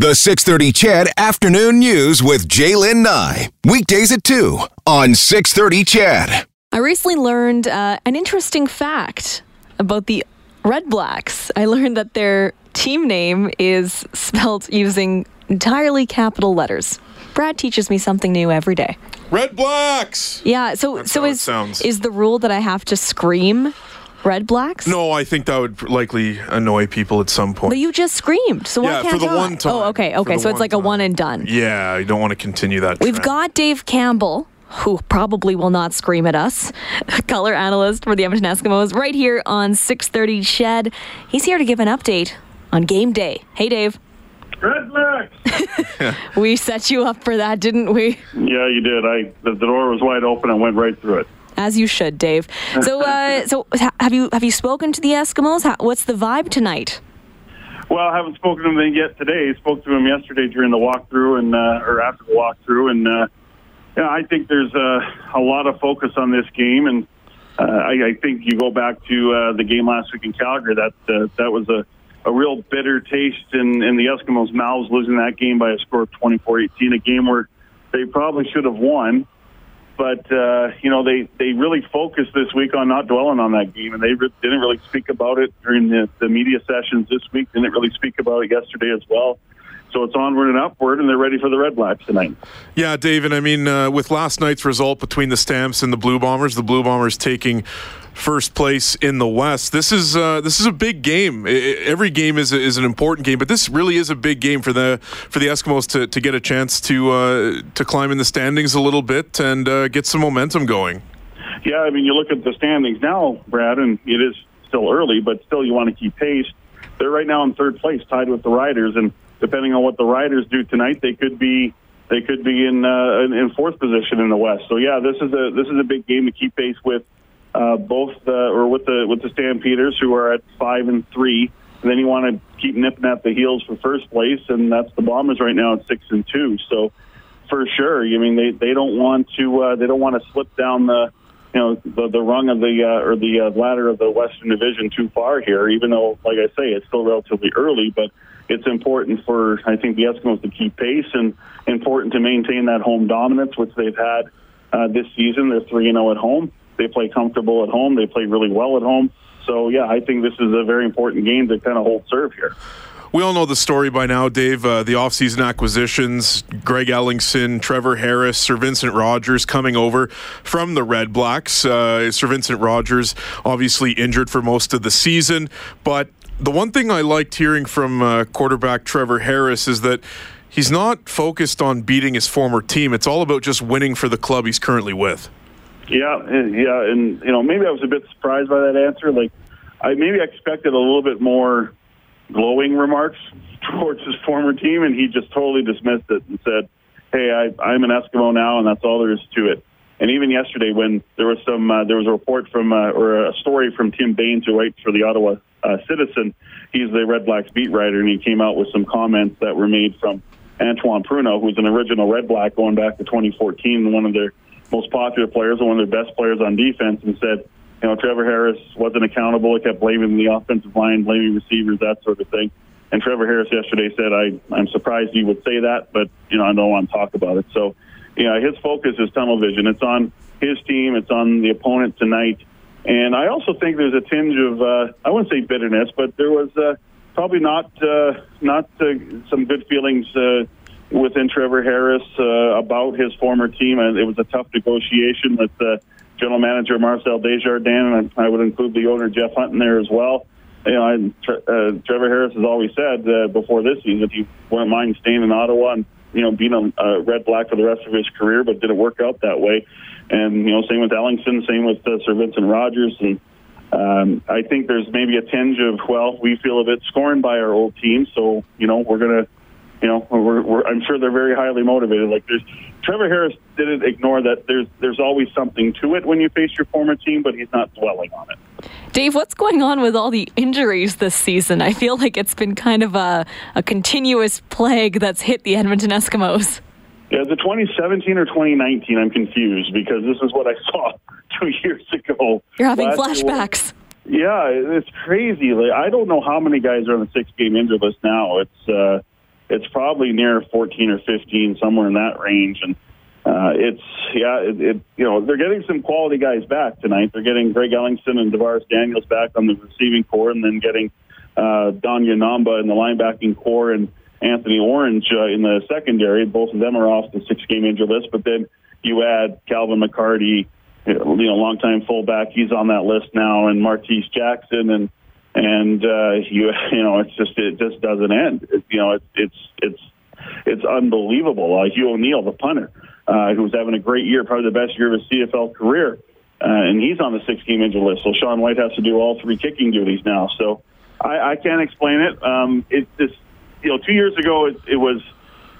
The 630 CHED Afternoon News with Jaylen Nye. Weekdays at 2 on 630 CHED. I recently learned uh, an interesting fact about the Red Blacks. I learned that their team name is spelled using entirely capital letters. Brad teaches me something new every day. Red Blacks. Yeah, so That's so how it is sounds. is the rule that I have to scream Red Blacks? No, I think that would likely annoy people at some point. But you just screamed, so why Yeah, can't for the I? one oh, time. Oh, okay, okay. So it's one like a one and done. yeah, you don't want to continue that. We've trend. got Dave Campbell, who probably will not scream at us, color analyst for the Edmonton Eskimos, right here on 6:30 CHED. He's here to give an update on game day. Hey, Dave. Red Blacks. We set you up for that, didn't we? yeah, you did. I the, the door was wide open. I went right through it. As you should, Dave. So, uh, so have you have you spoken to the Eskimos? How, what's the vibe tonight? Well, I haven't spoken to them yet today. I Spoke to them yesterday during the walkthrough and uh, or after the walkthrough, and uh, yeah, I think there's uh, a lot of focus on this game, and uh, I, I think you go back to uh, the game last week in Calgary. That uh, that was a, a real bitter taste in, in the Eskimos' mouths, losing that game by a score of 24-18, a game where they probably should have won. But uh, you know they, they really focused this week on not dwelling on that game, and they re- didn't really speak about it during the, the media sessions this week. Didn't really speak about it yesterday as well. So it's onward and upward, and they're ready for the Red Blacks tonight. Yeah, David. I mean, uh, with last night's result between the Stamps and the Blue Bombers, the Blue Bombers taking first place in the West. This is uh, this is a big game. I- I- every game is a, is an important game, but this really is a big game for the for the Eskimos to, to get a chance to uh, to climb in the standings a little bit and uh, get some momentum going. Yeah, I mean, you look at the standings now, Brad, and it is still early, but still you want to keep pace. They're right now in third place, tied with the Riders, and depending on what the Riders do tonight, they could be they could be in uh, in fourth position in the West. So yeah, this is a this is a big game to keep pace with uh, both uh, or with the with the Stampeders, who are at five and three. And then you want to keep nipping at the heels for first place, and that's the Bombers right now at six and two. So for sure. I mean, they they don't want to uh, they don't want to slip down the you know the the rung of the uh, or the uh, ladder of the Western Division too far here. Even though, like I say, it's still relatively early, but it's important for I think the Eskimos to keep pace and important to maintain that home dominance, which they've had uh, this season. They're three and zero at home. They play comfortable at home. They play really well at home. So yeah, I think this is a very important game to kind of hold serve here. We all know the story by now, Dave. Uh, the offseason acquisitions, Greg Ellingson, Trevor Harris, Sir Vincent Rogers coming over from the Red Blacks. Uh, Sir Vincent Rogers obviously injured for most of the season. But the one thing I liked hearing from uh, quarterback Trevor Harris is that he's not focused on beating his former team. It's all about just winning for the club he's currently with. Yeah, yeah, and you know, maybe I was a bit surprised by that answer. Like, I maybe I expected a little bit more glowing remarks towards his former team, and he just totally dismissed it and said, "Hey, I, I'm an Eskimo now, and that's all there is to it." And even yesterday, when there was some, uh, there was a report from uh, or a story from Tim Baines, who writes for the Ottawa uh, Citizen. He's the Red Blacks beat writer, and he came out with some comments that were made from Antoine Pruneau, who's an original Red Black going back to 2014, one of their most popular players and one of their best players on defense, and said, you know, Trevor Harris wasn't accountable. He kept blaming the offensive line, blaming receivers, that sort of thing. And Trevor Harris yesterday said, I, I'm surprised he would say that, but, you know, I don't want to talk about it. So, you know, his focus is tunnel vision. It's on his team. It's on the opponent tonight. And I also think there's a tinge of, uh, I wouldn't say bitterness, but there was uh, probably not, uh, not uh, some good feelings uh, within Trevor Harris uh, about his former team. And it was a tough negotiation with uh, general manager Marcel Desjardins, and I would include the owner Jeff Hunt in there as well. You know, uh, Trevor Harris has always said uh, before this season that he wouldn't mind staying in Ottawa and you know being a, a Red Black for the rest of his career, but didn't work out that way. And you know, same with Ellingson, same with uh, Sir Vincent Rogers, and um, I think there's maybe a tinge of well, we feel a bit scorned by our old team, so you know we're gonna you know, we're, we're, I'm sure they're very highly motivated. Like there's Trevor Harris didn't ignore that. There's there's always something to it when you face your former team, but he's not dwelling on it. Dave, what's going on with all the injuries this season? I feel like it's been kind of a, a continuous plague that's hit the Edmonton Eskimos. Yeah, the 2017 or 2019, I'm confused because this is what I saw two years ago. You're having Last year- flashbacks. Yeah, it's crazy. Like, I don't know how many guys are on the six game injured list now. It's uh, it's probably near 14 or 15, somewhere in that range. And uh, it's yeah, it, it, you know they're getting some quality guys back tonight. They're getting Greg Ellingson and DaVaris Daniels back on the receiving core, and then getting uh, Don Unamba in the linebacking core and Anthony Orange uh, in the secondary. Both of them are off the six-game injury list. But then you add Calvin McCarty, you know, longtime fullback. He's on that list now, and Martese Jackson and and uh, you you know it's just it just doesn't end. It, you know, it, it's it's it's unbelievable. Uh, Hugh O'Neill, the punter, uh, who's having a great year, probably the best year of his CFL career, uh, and he's on the six-game injury list. So Sean Whyte has to do all three kicking duties now. So I, I can't explain it. Um, it's just you know, two years ago it, it was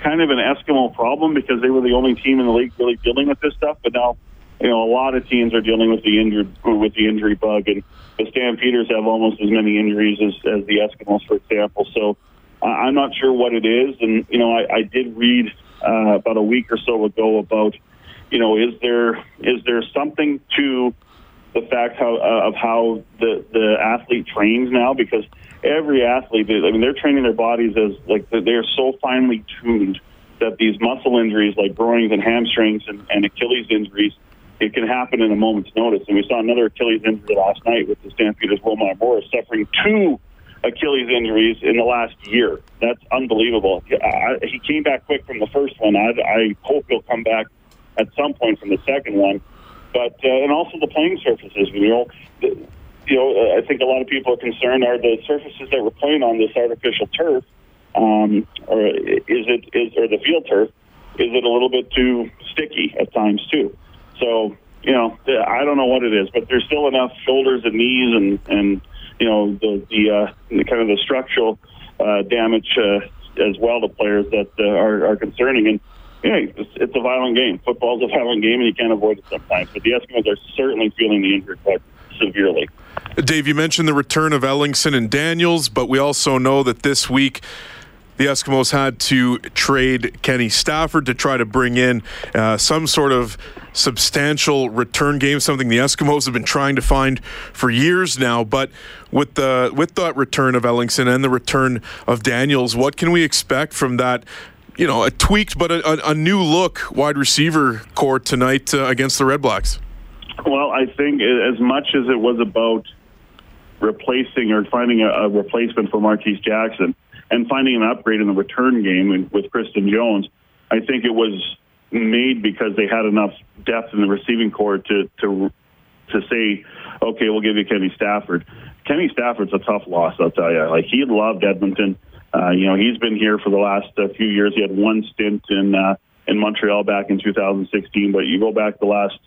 kind of an Eskimo problem because they were the only team in the league really dealing with this stuff. But now, you know, a lot of teams are dealing with the injured with the injury bug, and the Stampeders have almost as many injuries as, as the Eskimos, for example. So uh, I'm not sure what it is, and you know, I, I did read uh, about a week or so ago about, you know, is there is there something to the fact how uh, of how the the athlete trains now because every athlete I mean they're training their bodies as like they're so finely tuned that these muscle injuries like groins and hamstrings and, and Achilles injuries it can happen in a moment's notice. And we saw another Achilles injury last night with the Stampeders Romar Morris suffering two Achilles injuries in the last year. That's unbelievable. I, he came back quick from the first one. I, I hope he'll come back at some point from the second one. But uh, and also the playing surfaces. You know, the, you know, I think a lot of people are concerned are the surfaces that we're playing on this artificial turf, um, or is it is or the field turf, is it a little bit too sticky at times too? So you know, I don't know what it is, but there's still enough shoulders and knees and and you know the the, uh, the kind of the structural uh, damage uh, as well to players that uh, are, are concerning and yeah, it's, it's a violent game. Football's a violent game, and you can't avoid it sometimes. But the Eskimos are certainly feeling the injury quite severely. Dave, you mentioned the return of Ellingson and Daniels, but we also know that this week the Eskimos had to trade Kenny Stafford to try to bring in uh, some sort of substantial return game, something the Eskimos have been trying to find for years now. But with the with that return of Ellingson and the return of Daniels, what can we expect from that you know, a tweaked but a, a new look wide receiver core tonight uh, against the Red Blacks? Well, I think as much as it was about replacing or finding a, a replacement for Martese Jackson and finding an upgrade in the return game with Christion Jones, I think it was made because they had enough depth in the receiving core to to to say, okay, we'll give you Kenny Stafford. Kenny Stafford's a tough loss, I'll tell you. Like he loved Edmonton. Uh, you know, he's been here for the last uh, few years. He had one stint in uh, in Montreal back in 2016, but you go back the last,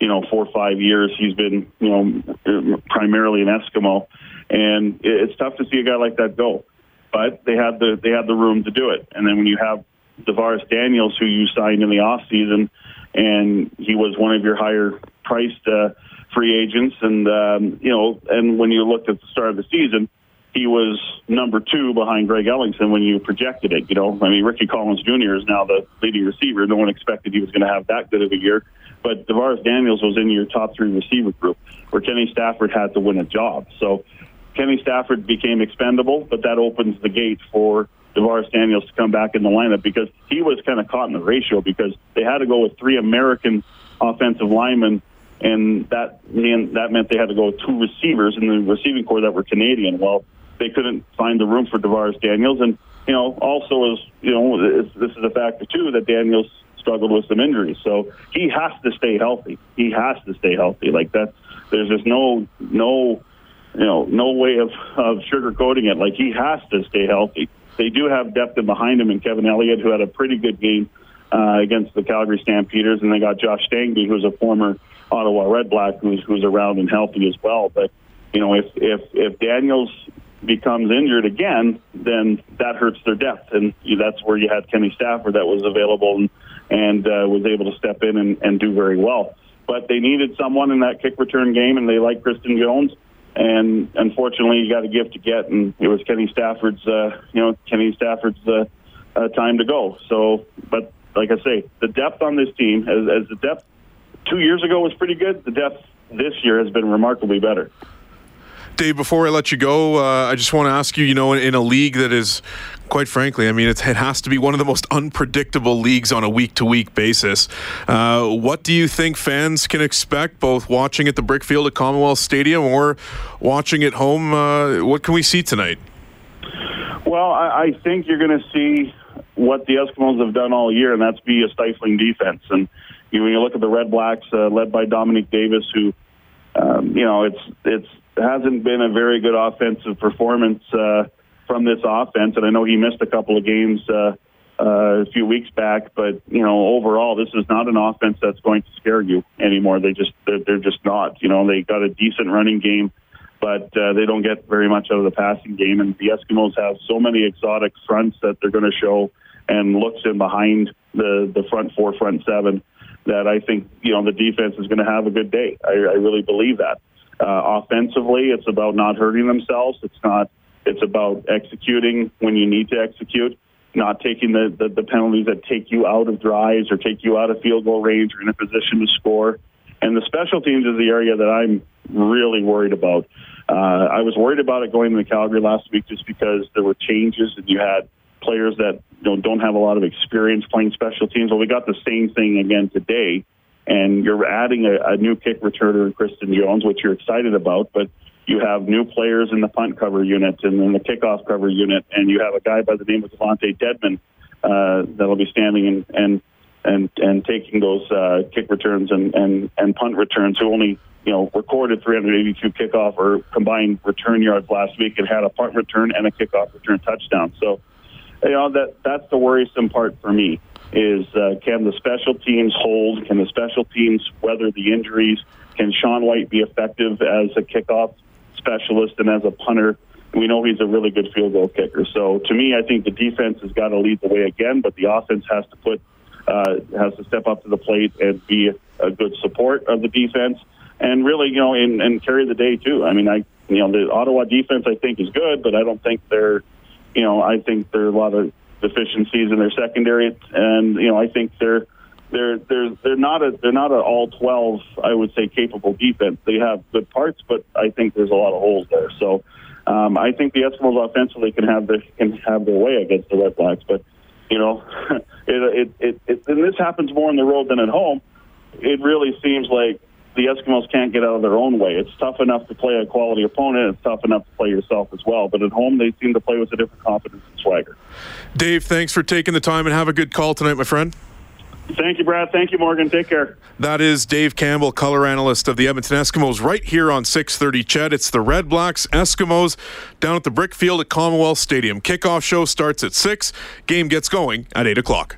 you know, four or five years, he's been, you know, primarily an Eskimo, and it's tough to see a guy like that go. But they had the they had the room to do it, and then when you have DaVaris Daniels, who you signed in the off season, and he was one of your higher priced uh, free agents, and um, you know, and when you looked at the start of the season he was number two behind Greg Ellingson when you projected it. You know, I mean, Ricky Collins Jr. is now the leading receiver. No one expected he was going to have that good of a year. But DaVaris Daniels was in your top three receiver group, where Kenny Stafford had to win a job. So Kenny Stafford became expendable, but that opens the gate for DaVaris Daniels to come back in the lineup because he was kind of caught in the ratio because they had to go with three American offensive linemen and that mean that meant they had to go with two receivers in the receiving core that were Canadian. Well, they couldn't find the room for DaVaris Daniels. And, you know, also is, you know, this is a factor too that Daniels struggled with some injuries. So he has to stay healthy. He has to stay healthy. Like that, there's just no, no, you know, no way of, of sugarcoating it. Like he has to stay healthy. They do have depth in behind him and Kevin Elliott, who had a pretty good game uh, against the Calgary Stampeders, and they got Josh Stanford, who's a former Ottawa Red Black, who's who's around and healthy as well. But you know, if if if Daniels becomes injured again, then that hurts their depth, and that's where you had Kenny Stafford that was available and, and uh, was able to step in and, and do very well. But they needed someone in that kick return game, and they like Christion Jones. And unfortunately, you got a gift to get, and it was Kenny Stafford's, uh, you know, Kenny Stafford's uh, uh, time to go. So, but like I say, the depth on this team, as, as the depth two years ago was pretty good, the depth this year has been remarkably better. Dave, before I let you go, uh, I just want to ask you, you know, in, in, a league that is, quite frankly, I mean, it has to be one of the most unpredictable leagues on a week to week basis. Uh, what do you think fans can expect, both watching at the Brickfield at Commonwealth Stadium or watching at home? Uh, what can we see tonight? Well, I, I think you're going to see what the Eskimos have done all year, and that's be a stifling defense. And you, when you look at the Red Blacks, uh, led by Dominique Davis, who, um, you know, it's it's hasn't been a very good offensive performance uh, from this offense, and I know he missed a couple of games uh, uh, a few weeks back. But you know, overall, this is not an offense that's going to scare you anymore. They just they're, they're just not. You know, they got a decent running game, but uh, they don't get very much out of the passing game. And the Eskimos have so many exotic fronts that they're going to show and looks in behind the the front four, front seven. That I think you know the defense is going to have a good day. I, I really believe that. Uh, offensively, it's about not hurting themselves. It's not. It's about executing when you need to execute, not taking the, the, the penalties that take you out of drives or take you out of field goal range or in a position to score. And the special teams is the area that I'm really worried about. Uh, I was worried about it going to Calgary last week just because there were changes and you had players that know, don't have a lot of experience playing special teams. Well, we got the same thing again today and you're adding a, a new kick returner, Christion Jones, which you're excited about, but you have new players in the punt cover unit and in the kickoff cover unit, and you have a guy by the name of DeVonte Dedmon uh, that'll be standing and and and and taking those uh, kick returns and, and and punt returns. Who only you know recorded 382 kickoff or combined return yards last week and had a punt return and a kickoff return touchdown. So you know that that's the worrisome part for me is uh, can the special teams hold? Can the special teams weather the injuries? Can Sean Whyte be effective as a kickoff specialist and as a punter? We know he's a really good field goal kicker. So to me, I think the defense has got to lead the way again, but the offense has to put uh, has to step up to the plate and be a good support of the defense, and really, you know, and, and carry the day too. I mean, I you know the Ottawa defense I think is good, but I don't think they're, you know, I think there are a lot of deficiencies in their secondary, and you know I think they're they're they're they're not a they're not an all twelve I would say capable defense. They have good parts, but I think there's a lot of holes there. So um, I think the Eskimos offensively can have their can have their way against the Red Blacks, but you know it, it, it, it and this happens more on the road than at home. It really seems like the Eskimos can't get out of their own way. It's tough enough to play a quality opponent. It's tough enough to play yourself as well. But at home, they seem to play with a different confidence and swagger. Dave, thanks for taking the time and have a good call tonight, my friend. Thank you, Brad. Thank you, Morgan. Take care. That is Dave Campbell, color analyst of the Edmonton Eskimos, right here on 6:30. CHED. It's the Red Blacks Eskimos down at the Brickfield at Commonwealth Stadium. Kickoff show starts at six. Game gets going at eight o'clock.